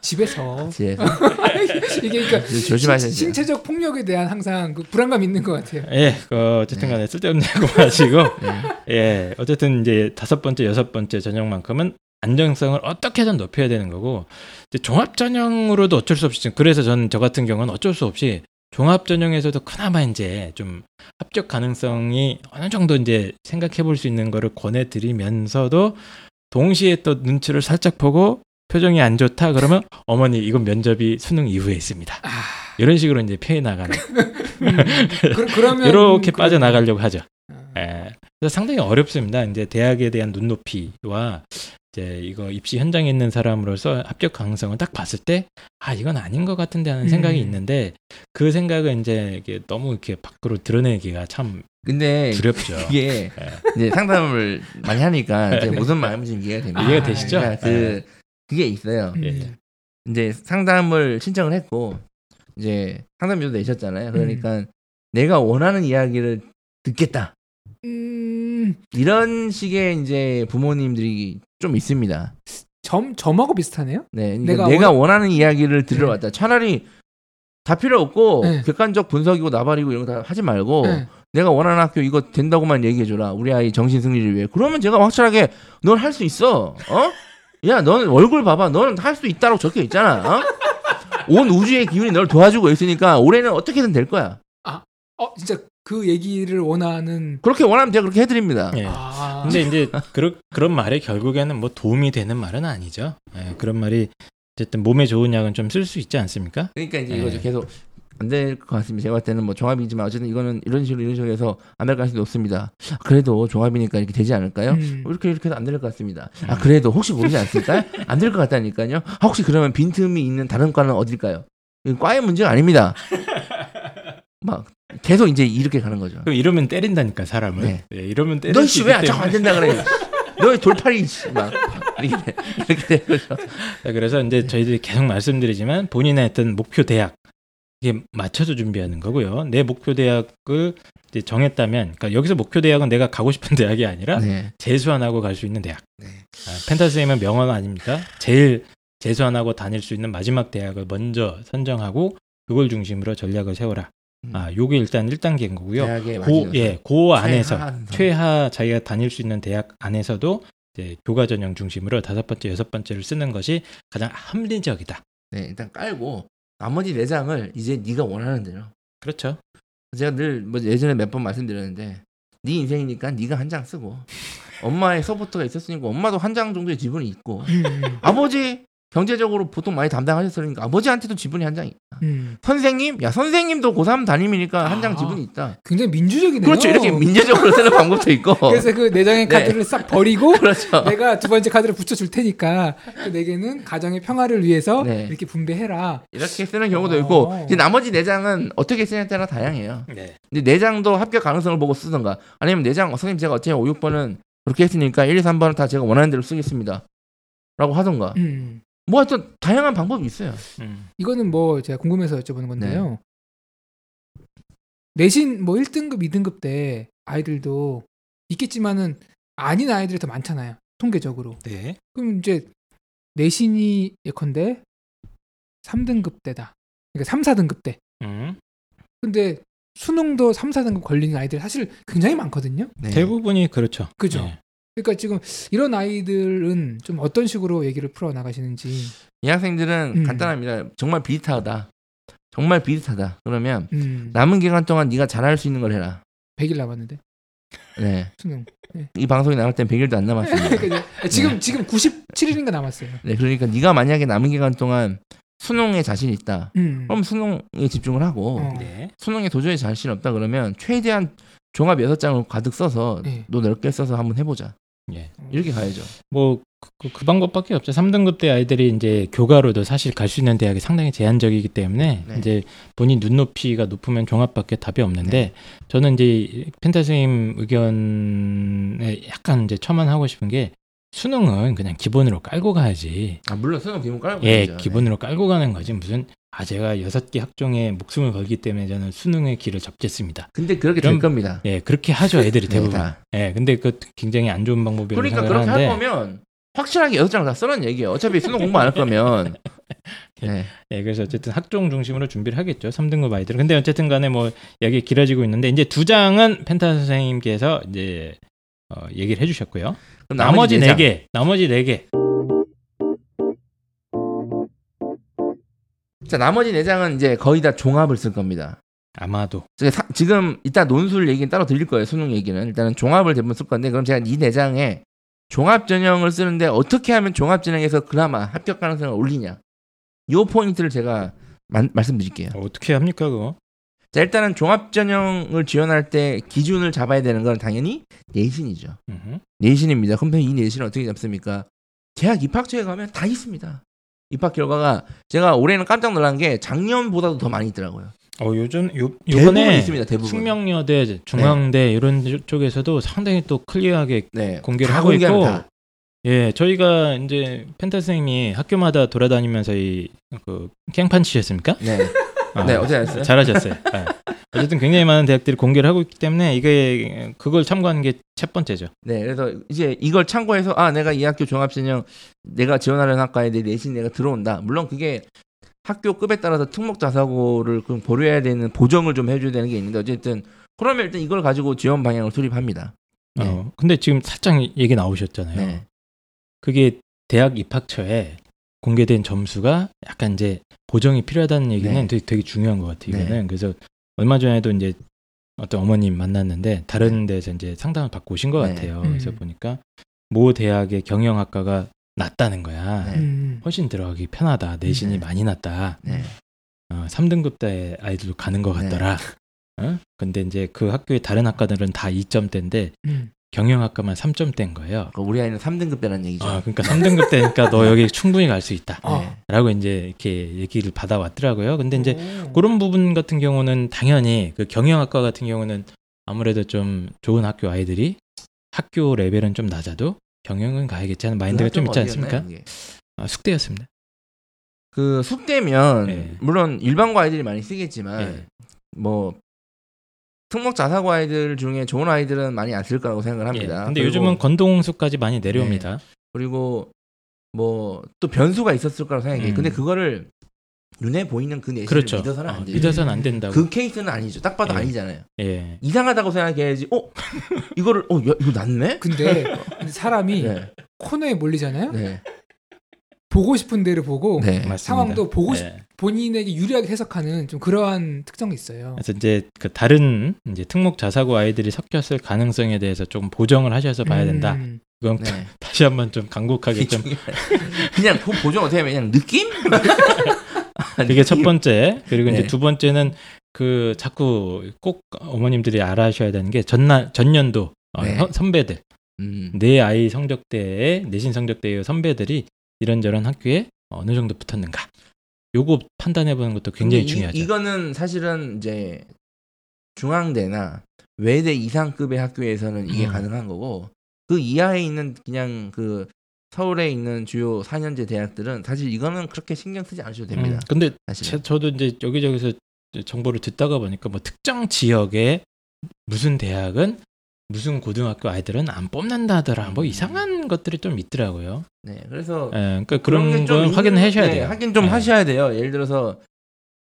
Speaker 2: 집에서
Speaker 3: 집에서
Speaker 2: 이게 그러니까
Speaker 3: 돼요.
Speaker 2: 신체적 폭력에 대한 항상 그 불안감 있는 것 같아요.
Speaker 1: 예, 그 어쨌든간에 쓸데없는 거 마시고
Speaker 3: 네.
Speaker 1: 예, 어쨌든 이제 다섯 번째, 여섯 번째 전형만큼은 안정성을 어떻게든 높여야 되는 거고 종합 전형으로도 어쩔 수 없이 지금 그래서 저는 저 같은 경우는 어쩔 수 없이 종합 전형에서도 그나마 이제 좀 합격 가능성이 어느 정도 이제 생각해 볼 수 있는 거를 권해 드리면서도 동시에 또 눈치를 살짝 보고 표정이 안 좋다 그러면 어머니 이건 면접이 수능 이후에 있습니다.
Speaker 2: 아,
Speaker 1: 이런 식으로 이제 피해 나가는
Speaker 2: 음, 그, 그러면
Speaker 1: 이렇게
Speaker 2: 그-
Speaker 1: 빠져나가려고 하죠.
Speaker 2: 아,
Speaker 1: 예. 그래서 상당히 어렵습니다. 이제 대학에 대한 눈높이와 이제 이거 입시 현장에 있는 사람으로서 합격 가능성을 딱 봤을 때 아 이건 아닌 것 같은데 하는 생각이
Speaker 2: 음.
Speaker 1: 있는데 그 생각을 이제 이게 너무 이렇게 밖으로 드러내기가 참
Speaker 3: 근데
Speaker 1: 두렵죠.
Speaker 3: 이게 이제 상담을 많이 하니까 이제 무슨 마음인지 이해가 됩니다.
Speaker 1: 이해가 되시죠?
Speaker 3: 그러니까 그 그게 있어요.
Speaker 2: 음.
Speaker 1: 예.
Speaker 3: 이제 상담을 신청을 했고 이제 상담료도 내셨잖아요. 그러니까 내가 원하는 이야기를 듣겠다.
Speaker 2: 음,
Speaker 3: 이런 식의 이제 부모님들이 좀 있습니다.
Speaker 2: 점 점하고 비슷하네요.
Speaker 3: 네, 그러니까
Speaker 2: 내가
Speaker 3: 내가, 원하 는 이야기를 들으러
Speaker 2: 네.
Speaker 3: 왔다. 차라리 다 필요 없고
Speaker 2: 네.
Speaker 3: 객관적 분석이고 나발이고 이런 거 다 하지 말고
Speaker 2: 네.
Speaker 3: 내가 원하는 학교 이거 된다고만 얘기해 줘라. 우리 아이 정신 승리를 위해. 그러면 제가 확실하게 넌 할 수 있어. 어? 야, 너는 얼굴 봐봐. 너는 할 수 있다고 적혀 있잖아. 어? 온 우주의 기운이 널 도와주고 있으니까 올해는 어떻게든 될 거야.
Speaker 2: 어 진짜 그 얘기를 원하는
Speaker 3: 그렇게 원하면 제가 그렇게 해드립니다.
Speaker 1: 예.
Speaker 2: 아,
Speaker 1: 근데 이제 그런 그런 말이 결국에는 뭐 도움이 되는 말은 아니죠. 예, 그런 말이 어쨌든 몸에 좋은 약은 좀 쓸 수 있지 않습니까?
Speaker 3: 그러니까 이제
Speaker 1: 네.
Speaker 3: 이거죠. 계속 안 될 것 같습니다. 제가 봤을 때는 뭐 종합이지만 어쨌든 이거는 이런 식으로 이런 식으로 해서 안 될 가능성이 높습니다. 그래도 종합이니까 이렇게 되지 않을까요?
Speaker 2: 음.
Speaker 3: 이렇게 이렇게 해도 안될 것 같습니다. 아 그래도 혹시 모르지 않습니까? 안 될 것 같다니까요. 아, 혹시 그러면 빈틈이 있는 다른 과는 어딜까요? 과의 문제가 아닙니다. 막 계속 이제 이렇게 가는 거죠.
Speaker 1: 그럼 이러면 때린다니까 사람을.
Speaker 3: 네.
Speaker 1: 예, 이러면 때릴
Speaker 3: 너수씨
Speaker 1: 있기
Speaker 3: 왜 자꾸 안. 된다 그래? 너의 돌팔이 씨, 막 이렇게 돼- 이렇게 되는 거죠.
Speaker 1: 자, 그래서 이제 저희들이 계속 말씀드리지만 본인의 어떤 목표 대학 이게 맞춰서 준비하는 거고요. 내 목표 대학을 이제 정했다면, 그러니까 여기서 목표 대학은 내가 가고 싶은 대학이 아니라
Speaker 3: 네.
Speaker 1: 재수 안 하고 갈 수 있는 대학.
Speaker 3: 네.
Speaker 1: 아, 펜타스임은 명언 아닙니까? 제일 재수 안 하고 다닐 수 있는 마지막 대학을 먼저 선정하고 그걸 중심으로 전략을 세워라.
Speaker 3: 음.
Speaker 1: 아, 요게 일단 1단계인 거고요. 고. 예, 고 안에서.
Speaker 3: 최하
Speaker 1: 자기가 다닐 수 있는 대학 안에서도 이제 교과 전형 중심으로 다섯 번째, 여섯 번째를 쓰는 것이 가장 합리적이다.
Speaker 3: 네, 일단 깔고 나머지 네 장을 이제 네가 원하는 대로.
Speaker 1: 그렇죠.
Speaker 3: 제가 늘 뭐 예전에 몇 번 말씀드렸는데 네 인생이니까 네가 한 장 쓰고 엄마의 서포터가 있었으니까 엄마도 한 장 정도의 지분이 있고
Speaker 2: 음,
Speaker 3: 아버지 경제적으로 보통 많이 담당하셨으니까 아버지한테도 지분이 한 장 있다.
Speaker 2: 음.
Speaker 3: 선생님, 야 선생님도 고3 담임이니까 한장
Speaker 2: 아.
Speaker 3: 지분이 있다.
Speaker 2: 굉장히 민주적이네요.
Speaker 3: 그렇죠. 이렇게 민주적으로 쓰는 방법도 있고.
Speaker 2: 그래서 그네 장의
Speaker 3: 네.
Speaker 2: 카드를 싹 버리고
Speaker 3: 그렇죠.
Speaker 2: 내가 두 번째 카드를 붙여 줄 테니까 그 네 개는 가정의 평화를 위해서
Speaker 3: 네.
Speaker 2: 이렇게 분배해라.
Speaker 3: 이렇게 쓰는 경우도
Speaker 2: 어.
Speaker 3: 있고 이제 나머지 네 장은 어떻게 쓰냐에 따라 다양해요.
Speaker 1: 네.
Speaker 3: 근데 네 장도 합격 가능성을 보고 쓰던가 아니면 네장 선생님 제가 어차피 5, 6번은 그렇게 했으니까 1, 2, 3번은 다 제가 원하는 대로 쓰겠습니다. 라고 하던가
Speaker 2: 음.
Speaker 3: 뭐 하여튼 다양한 방법이 있어요.
Speaker 1: 음.
Speaker 2: 이거는 뭐 제가 궁금해서 여쭤보는 건데요. 내신 뭐 1등급, 2등급 때 아이들도 있겠지만은 아닌 아이들이 더 많잖아요. 통계적으로.
Speaker 1: 네.
Speaker 2: 그럼 이제 내신이 예컨대 3등급 때다. 그러니까 3, 4등급 때.
Speaker 1: 음.
Speaker 2: 근데 수능도 3, 4등급 걸리는 아이들 사실 굉장히 많거든요.
Speaker 3: 네.
Speaker 1: 대부분이 그렇죠.
Speaker 2: 그죠?
Speaker 1: 네.
Speaker 2: 그러니까 지금 이런 아이들은 좀 어떤 식으로 얘기를 풀어 나가시는지.
Speaker 3: 이 학생들은
Speaker 2: 음.
Speaker 3: 간단합니다. 정말 비슷하다. 정말 비슷하다. 그러면
Speaker 2: 음.
Speaker 3: 남은 기간 동안 네가 잘할 수 있는 걸 해라.
Speaker 2: 100일 남았는데
Speaker 3: 네.
Speaker 2: 수능.
Speaker 3: 이 방송이 나갈 땐 100일도 안 남았습니다.
Speaker 2: 지금 지금 97일인가 남았어요.
Speaker 3: 네, 그러니까 네가 만약에 남은 기간 동안 수능에 자신 있다.
Speaker 2: 음.
Speaker 3: 그럼 수능에 집중을 하고
Speaker 2: 어.
Speaker 1: 네.
Speaker 3: 수능에 도저히 자신 없다 그러면 최대한 종합 여섯 장을 가득 써서
Speaker 2: 네.
Speaker 3: 너 넓게 써서 한번 해보자.
Speaker 1: 예.
Speaker 3: 이렇게 가야죠.
Speaker 1: 뭐 그, 그 방법밖에 없죠. 3등급 대 아이들이 이제 교가로도 사실 갈 수 있는 대학이 상당히 제한적이기 때문에
Speaker 3: 네.
Speaker 1: 이제 본인 눈높이가 높으면 종합밖에 답이 없는데
Speaker 3: 네.
Speaker 1: 저는 이제 펜타 선생님 의견에 약간 이제 첨언하고 싶은 게 수능은 그냥 기본으로 깔고 가야지.
Speaker 3: 아 물론 수능 기본 깔고
Speaker 1: 예,
Speaker 3: 가야죠.
Speaker 1: 기본으로 깔고 가는 거지 무슨 아 제가 여섯 개 학종에 목숨을 걸기 때문에 저는 수능의 길을 접겠습니다.
Speaker 3: 근데 그렇게
Speaker 1: 그럼-
Speaker 3: 될 겁니다.
Speaker 1: 예, 그렇게 하죠 애들이
Speaker 3: 네,
Speaker 1: 대부분.
Speaker 3: 다.
Speaker 1: 예, 근데 그 굉장히 안 좋은 방법이라고
Speaker 3: 그러니까
Speaker 1: 생각을
Speaker 3: 그렇게 할. 거면 확실하게 여섯 장다 써라는 얘기예요. 어차피 수능 공부 안 할 거면. 네.
Speaker 1: 예, 그래서 어쨌든 학종 중심으로 준비를 하겠죠. 3등급 아이들은. 근데 어쨌든 간에 뭐 얘기 길어지고 있는데 이제 두 장은 펜타 선생님께서 이제 어, 얘기를 해 주셨고요. 나머지 네네
Speaker 3: 장.
Speaker 1: 개. 나머지 네 개.
Speaker 3: 자 나머지 네 장은 이제 거의 다 종합을 쓸 겁니다.
Speaker 1: 아마도
Speaker 3: 사- 지금 이따 논술 얘기는 따로 드릴 거예요. 수능 얘기는 일단은 종합을 대부분 쓸 건데 그럼 제가 이 네 장에 종합 전형을 쓰는데 어떻게 하면 종합 전형에서 그나마 합격 가능성을 올리냐. 요 포인트를 제가 만- 말씀드릴게요.
Speaker 1: 어떻게 합니까 그거?
Speaker 3: 자 일단은 종합 전형을 지원할 때 기준을 잡아야 되는 건 당연히 내신이죠.
Speaker 1: 음흠.
Speaker 3: 내신입니다. 그럼 이 내신을 어떻게 잡습니까? 대학 입학처에 가면 다 있습니다. 입학 결과가 제가 올해는 깜짝 놀란 게 작년보다도 더 많이 있더라고요.
Speaker 1: 어 요즘 요 요번에
Speaker 3: 있습니다. 대부분.
Speaker 1: 숙명여대, 중앙대 이런 쪽에서도 상당히 또 클리어하게
Speaker 3: 네,
Speaker 1: 공개를
Speaker 3: 다
Speaker 1: 하고 있고
Speaker 3: 다.
Speaker 1: 예, 저희가 이제 펜타 선생님이 학교마다 돌아다니면서 이그 깽판 치셨습니까?
Speaker 3: 네.
Speaker 1: 아,
Speaker 3: 네, 어떻게 하셨어요?
Speaker 1: 잘하셨어요. 예. 어쨌든 굉장히 많은 대학들이 공개를 하고 있기 때문에 이게 그걸 참고하는 게 첫 번째죠.
Speaker 3: 네, 그래서 이제 이걸 참고해서 아 내가 이 학교 종합전형 내가 지원하려는 학과에 내 내신 내가 들어온다. 물론 그게 학교 급에 따라서 특목 자사고를 좀 고려해야 되는 보정을 좀 해줘야 되는 게 있는데 어쨌든 그러면 일단 이걸 가지고 지원 방향을 수립합니다. 네.
Speaker 1: 어, 근데 지금 살짝 얘기 나오셨잖아요.
Speaker 3: 네,
Speaker 1: 그게 대학 입학처에 공개된 점수가 약간 이제 보정이 필요하다는 얘기는
Speaker 3: 네.
Speaker 1: 되게, 되게 중요한 것 같아요.
Speaker 3: 네.
Speaker 1: 이거는 그래서 얼마 전에도 이제 어떤 어머님 만났는데 다른 데서 이제 상담을 받고 오신 것
Speaker 3: 네.
Speaker 1: 같아요.
Speaker 2: 음.
Speaker 1: 그래서 보니까 모 대학의 경영학과가 낮다는 거야.
Speaker 3: 네.
Speaker 2: 음.
Speaker 1: 훨씬 들어가기 편하다. 내신이
Speaker 3: 네.
Speaker 1: 많이 낮다.
Speaker 3: 네,
Speaker 1: 어, 3등급 대 아이들도 가는 것 같더라. 어? 근데 이제 그 학교의 다른 학과들은 다 2점대인데
Speaker 2: 음.
Speaker 1: 경영학과만 3점대인 거예요.
Speaker 3: 그러니까 우리 아이는 3등급 대라는 얘기죠.
Speaker 1: 아, 그러니까 3등급 대니까 너 여기 충분히 갈 수 있다.
Speaker 2: 아.
Speaker 3: 네.
Speaker 1: 라고 이제 이렇게 얘기를 받아왔더라고요. 근데 이제
Speaker 2: 오.
Speaker 1: 그런 부분 같은 경우는 당연히 그 경영학과 같은 경우는 아무래도 좀 좋은 학교 아이들이 학교 레벨은 좀 낮아도 경영은 가야겠지 하는 마인드가
Speaker 3: 그
Speaker 1: 좀 있지 않습니까? 아, 숙대였습니다.
Speaker 3: 그 숙대면
Speaker 1: 네.
Speaker 3: 물론 일반고 아이들이 많이 쓰겠지만
Speaker 1: 네.
Speaker 3: 뭐 특목 자 사고 아이들 중에 좋은 아이들은 많이 안 쓸 거라고 생각을
Speaker 1: 예.
Speaker 3: 합니다.
Speaker 1: 근데
Speaker 3: 그리고-
Speaker 1: 요즘은 건동수까지 많이 내려옵니다.
Speaker 3: 그리고 뭐 또 변수가 있었을 거라고 생각해요.
Speaker 1: 음.
Speaker 3: 근데 그거를 눈에 보이는 그 내신을
Speaker 1: 그렇죠.
Speaker 3: 믿어서는
Speaker 1: 어,
Speaker 3: 안 돼요.
Speaker 1: 믿어서는 안 된다고.
Speaker 3: 그 케이스는 아니죠. 딱 봐도
Speaker 1: 예.
Speaker 3: 아니잖아요.
Speaker 1: 예.
Speaker 3: 이상하다고 생각해야지. 어 이거를 어 야, 이거 낫네?
Speaker 2: 근데 사람이
Speaker 3: 네,
Speaker 2: 코너에 몰리잖아요.
Speaker 3: 네,
Speaker 2: 보고 싶은 데를 보고
Speaker 3: 네.
Speaker 2: 상황도 보고 싶
Speaker 1: 예.
Speaker 2: 본인에게 유리하게 해석하는 좀 그러한 특성이 있어요.
Speaker 1: 그래서 이제 그 다른 이제 특목 자사고 아이들이 섞였을 가능성에 대해서 조금 보정을 하셔서 봐야 된다.
Speaker 2: 음.
Speaker 1: 그건
Speaker 3: 네.
Speaker 1: 다시 한번 좀 강국하게 좀
Speaker 3: 그냥 보- 보정 어떻게 하면 그냥 느낌?
Speaker 1: 그게 첫 번째. 그리고 이제
Speaker 3: 네.
Speaker 1: 두 번째는 그 자꾸 꼭 어머님들이 알아셔야 되는 게 전날 전년도 어,
Speaker 3: 네.
Speaker 1: 선- 선배들
Speaker 3: 음,
Speaker 1: 내 아이 성적대에 내신 성적대의 선배들이 이런저런 학교에 어느 정도 붙었는가. 요거 판단해 보는 것도 굉장히
Speaker 3: 근데 이-
Speaker 1: 중요하죠.
Speaker 3: 이거는 사실은 이제 중앙대나 외대 이상급의 학교에서는 이게
Speaker 1: 음.
Speaker 3: 가능한 거고 그 이하에 있는 그냥 그 서울에 있는 주요 4년제 대학들은 사실 이거는 그렇게 신경 쓰지 않으셔도 됩니다.
Speaker 1: 음, 근데
Speaker 3: 사실.
Speaker 1: 제, 저도 이제 여기저기서 정보를 듣다가 보니까 뭐 특정 지역에 무슨 대학은 무슨 고등학교 아이들은 안 뽑는다더라. 뭐
Speaker 3: 음.
Speaker 1: 이상한 것들이 좀 있더라고요.
Speaker 3: 네, 그래서
Speaker 1: 예, 그러니까 그런 건 확인을 하셔야
Speaker 3: 네,
Speaker 1: 돼요.
Speaker 3: 확인 좀
Speaker 1: 네.
Speaker 3: 하셔야 돼요. 예를 들어서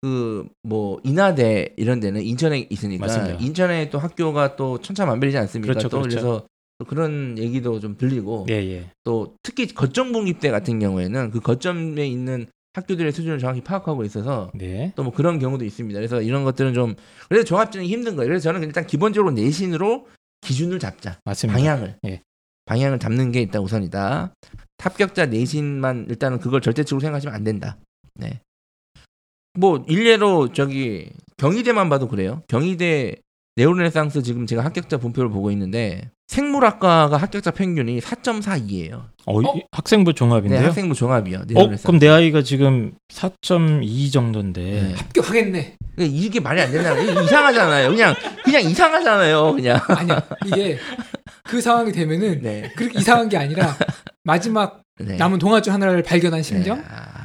Speaker 3: 그 뭐 인하대 이런 데는 인천에 있으니까
Speaker 1: 맞습니다.
Speaker 3: 인천에 또 학교가 또 천차만별이지 않습니까?
Speaker 1: 그렇죠,
Speaker 3: 또
Speaker 1: 그렇죠.
Speaker 3: 그래서 또 그런 얘기도 좀 들리고
Speaker 1: 예, 예.
Speaker 3: 또 특히 거점 공립대 같은 경우에는 그 거점에 있는 학교들의 수준을 정확히 파악하고 있어서
Speaker 1: 네.
Speaker 3: 또뭐 그런 경우도 있습니다. 그래서 이런 것들은 좀 그래서 종합전이 힘든 거예요. 그래서 저는 일단 기본적으로 내신으로 기준을 잡자.
Speaker 1: 맞습니다.
Speaker 3: 방향을
Speaker 1: 예.
Speaker 3: 방향을 잡는 게 일단 우선이다. 합격자 내신만 일단은 그걸 절대적으로 생각하시면 안 된다. 네. 뭐 일례로 저기 경희대만 봐도 그래요. 경희대 네오르네상스 지금 제가 합격자 분표를 보고 있는데 생물학과가 합격자 평균이 4.42예요.
Speaker 1: 어,
Speaker 2: 어?
Speaker 1: 이- 학생부 종합인데요.
Speaker 3: 네, 학생부 종합이요.
Speaker 1: 어,
Speaker 3: 내년에
Speaker 1: 그럼 내 아이가 지금 4.2 정도인데
Speaker 3: 네.
Speaker 2: 합격하겠네.
Speaker 3: 그러니까 이게 말이 안 된다는 이게 이상하잖아요. 그냥 그냥 이상하잖아요. 그냥.
Speaker 2: 아니야 이게 그 상황이 되면은
Speaker 3: 네.
Speaker 2: 그렇게 이상한 게 아니라 마지막
Speaker 3: 네.
Speaker 2: 남은 동아줄 하나를 발견한 심정.
Speaker 3: 네. 아,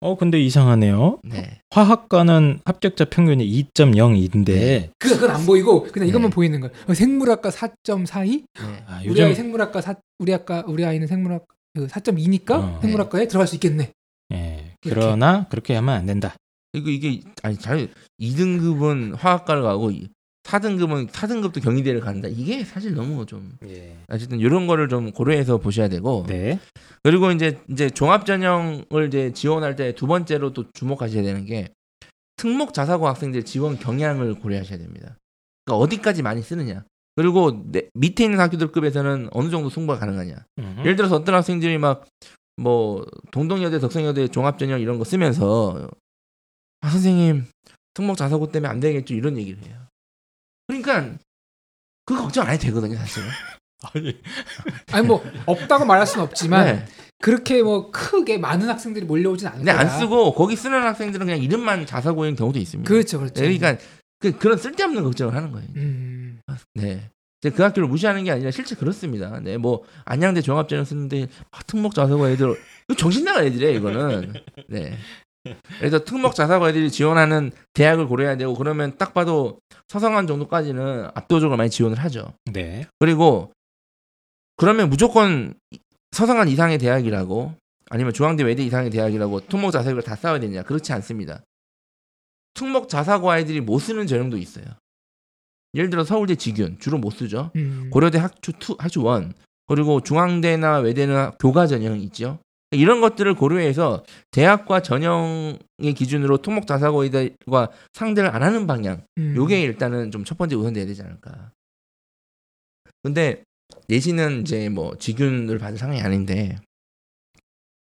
Speaker 1: 어 근데 이상하네요.
Speaker 3: 네.
Speaker 1: 화학과는 합격자 평균이 2.02인데
Speaker 3: 네.
Speaker 2: 그 그건 안 보이고 그냥 이것만
Speaker 3: 네.
Speaker 2: 보이는 거야. 어, 생물학과 4.42?
Speaker 3: 네.
Speaker 1: 아,
Speaker 2: 우리
Speaker 1: 요즘
Speaker 2: 아이 생물학과 4 우리 아까 우리 아이는 생물학 그 4.2니까
Speaker 1: 어.
Speaker 2: 생물학과에 들어갈 수 있겠네.
Speaker 1: 예. 그러나 그렇게 하면 안 된다.
Speaker 3: 이거 이게 아니 잘 2등급은 화학과를 가고 4등급은 4등급도 경희대를 간다. 이게 사실 너무 좀
Speaker 1: 예.
Speaker 3: 어쨌든 이런 거를 좀 고려해서 보셔야 되고
Speaker 1: 네.
Speaker 3: 그리고 이제 이제 종합 전형을 이제 지원할 때 두 번째로 또 주목하셔야 되는 게 특목 자사고 학생들 지원 경향을 고려하셔야 됩니다. 그러니까 어디까지 많이 쓰느냐. 그리고 내- 밑에 있는 학교들급에서는 어느 정도 승부가 가능하냐.
Speaker 1: 음.
Speaker 3: 예를 들어서 어떤 학생들이 막 뭐 동덕여대, 덕성여대 종합 전형 이런 거 쓰면서 아 선생님 특목 자사고 때문에 안 되겠죠 이런 얘기를 해요. 그러니까 그 걱정 안 해도 되거든요 사실은.
Speaker 1: 아니,
Speaker 2: 아니 뭐 없다고 말할 수는 없지만
Speaker 3: 네.
Speaker 2: 그렇게 뭐 크게 많은 학생들이 몰려오진 않을
Speaker 3: 근데
Speaker 2: 거야.
Speaker 3: 안 쓰고 거기 쓰는 학생들은 그냥 이름만 자사고인 경우도 있습니다.
Speaker 2: 그렇죠, 그렇죠.
Speaker 3: 네, 그러니까 그 그런 쓸데없는 걱정을 하는 거예요.
Speaker 2: 음,
Speaker 3: 네. 이제 그 학교를 무시하는 게 아니라 실제 그렇습니다. 네, 뭐 안양대 종합전형 쓰는데 아, 특목 자사고 애들 정신 나간 애들이에요, 이거는. 네. 그래서 특목 자사고 애들이 지원하는 대학을 고려해야 되고 그러면 딱 봐도 서성한 정도까지는 압도적으로 많이 지원을 하죠.
Speaker 1: 네.
Speaker 3: 그리고 그러면 무조건 서성한 이상의 대학이라고 아니면 중앙대 외대 이상의 대학이라고 특목 자사고를 다 쌓아야 되냐? 그렇지 않습니다. 특목 자사고 아이들이 못 쓰는 전형도 있어요. 예를 들어 서울대 지균 주로 못 쓰죠.
Speaker 2: 음.
Speaker 3: 고려대 학주 2, 학주 1 그리고 중앙대나 외대는 교과 전형이 있죠. 이런 것들을 고려해서 대학과 전형의 기준으로 토목 자사고이들과 상대를 안 하는 방향.
Speaker 2: 음.
Speaker 3: 요게 일단은 좀 첫 번째 우선돼야 되지 않을까. 근데 내신은 이제 뭐 지균을 받은 상황이 아닌데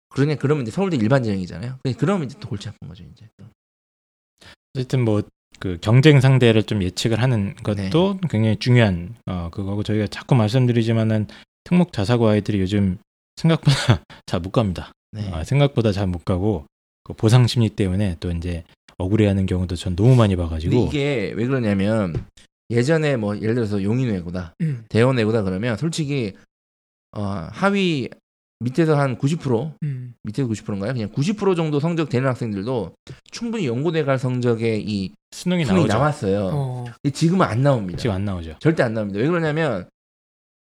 Speaker 3: 그러냐 그러면 이제 서울대 일반 전형이잖아요. 그러면 이제 또 골치 아픈 거죠 이제. 또.
Speaker 1: 어쨌든 뭐 그 경쟁 상대를 좀 예측을 하는
Speaker 3: 네.
Speaker 1: 것도 굉장히 중요한 어 그거고 저희가 자꾸 말씀드리지만은 특목 자사고 아이들이 요즘 생각보다 잘 못 갑니다.
Speaker 3: 네.
Speaker 1: 아, 생각보다 잘 못 가고 그 보상 심리 때문에 또 이제 억울해하는 경우도 전 너무 많이 봐가지고
Speaker 3: 이게 왜 그러냐면 예전에 뭐 예를 들어서 용인외고다
Speaker 2: 음,
Speaker 3: 대원외고다 그러면 솔직히 어, 하위 밑에서 한 90%
Speaker 2: 음.
Speaker 3: 밑에서 90%인가요? 그냥 90% 정도 성적 되는 학생들도 충분히 연고대 갈 성적에 이
Speaker 1: 수능이
Speaker 3: 수능이. 나왔어요.
Speaker 2: 어.
Speaker 3: 지금은 안 나옵니다.
Speaker 1: 지금 안 나오죠.
Speaker 3: 절대 안 나옵니다. 왜 그러냐면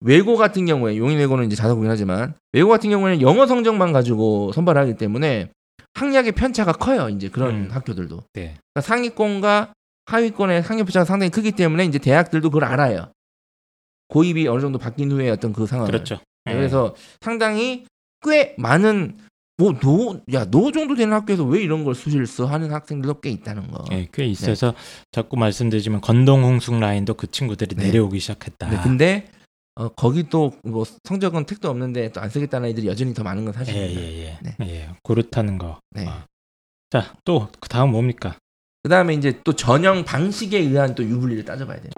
Speaker 3: 외고 같은 경우에 용인 외고는 이제 자사고긴 하지만 외고 같은 경우에는 영어 성적만 가지고 선발을 하기 때문에 학력의 편차가 커요. 이제 그런
Speaker 1: 음.
Speaker 3: 학교들도
Speaker 1: 네.
Speaker 3: 그러니까 상위권과 하위권의 학력 편차가 상당히 크기 때문에 이제 대학들도 그걸 알아요. 고입이 어느 정도 바뀐 후에 어떤 그 상황.
Speaker 1: 그렇죠. 예.
Speaker 3: 그래서 상당히 꽤 많은 뭐너야너 정도 되는 학교에서 왜 이런 걸 수시를 써 하는 학생들도 꽤 있다는 거.
Speaker 1: 예, 꽤 있어서 자꾸 말씀드리지만 건동 홍숙 라인도 그 친구들이
Speaker 3: 네.
Speaker 1: 내려오기 시작했다.
Speaker 3: 네, 근데 어, 거기 또 뭐 성적은 택도 없는데 또 안 쓰겠다는 애들이 여전히 더 많은 건 사실입니다.
Speaker 1: 예 예 예.
Speaker 3: 네.
Speaker 1: 예, 그렇다는 거.
Speaker 3: 네.
Speaker 1: 아. 자, 또 그 다음 뭡니까?
Speaker 3: 그 다음에 이제 또 전형 방식에 의한 또 유불리를 따져봐야 돼요.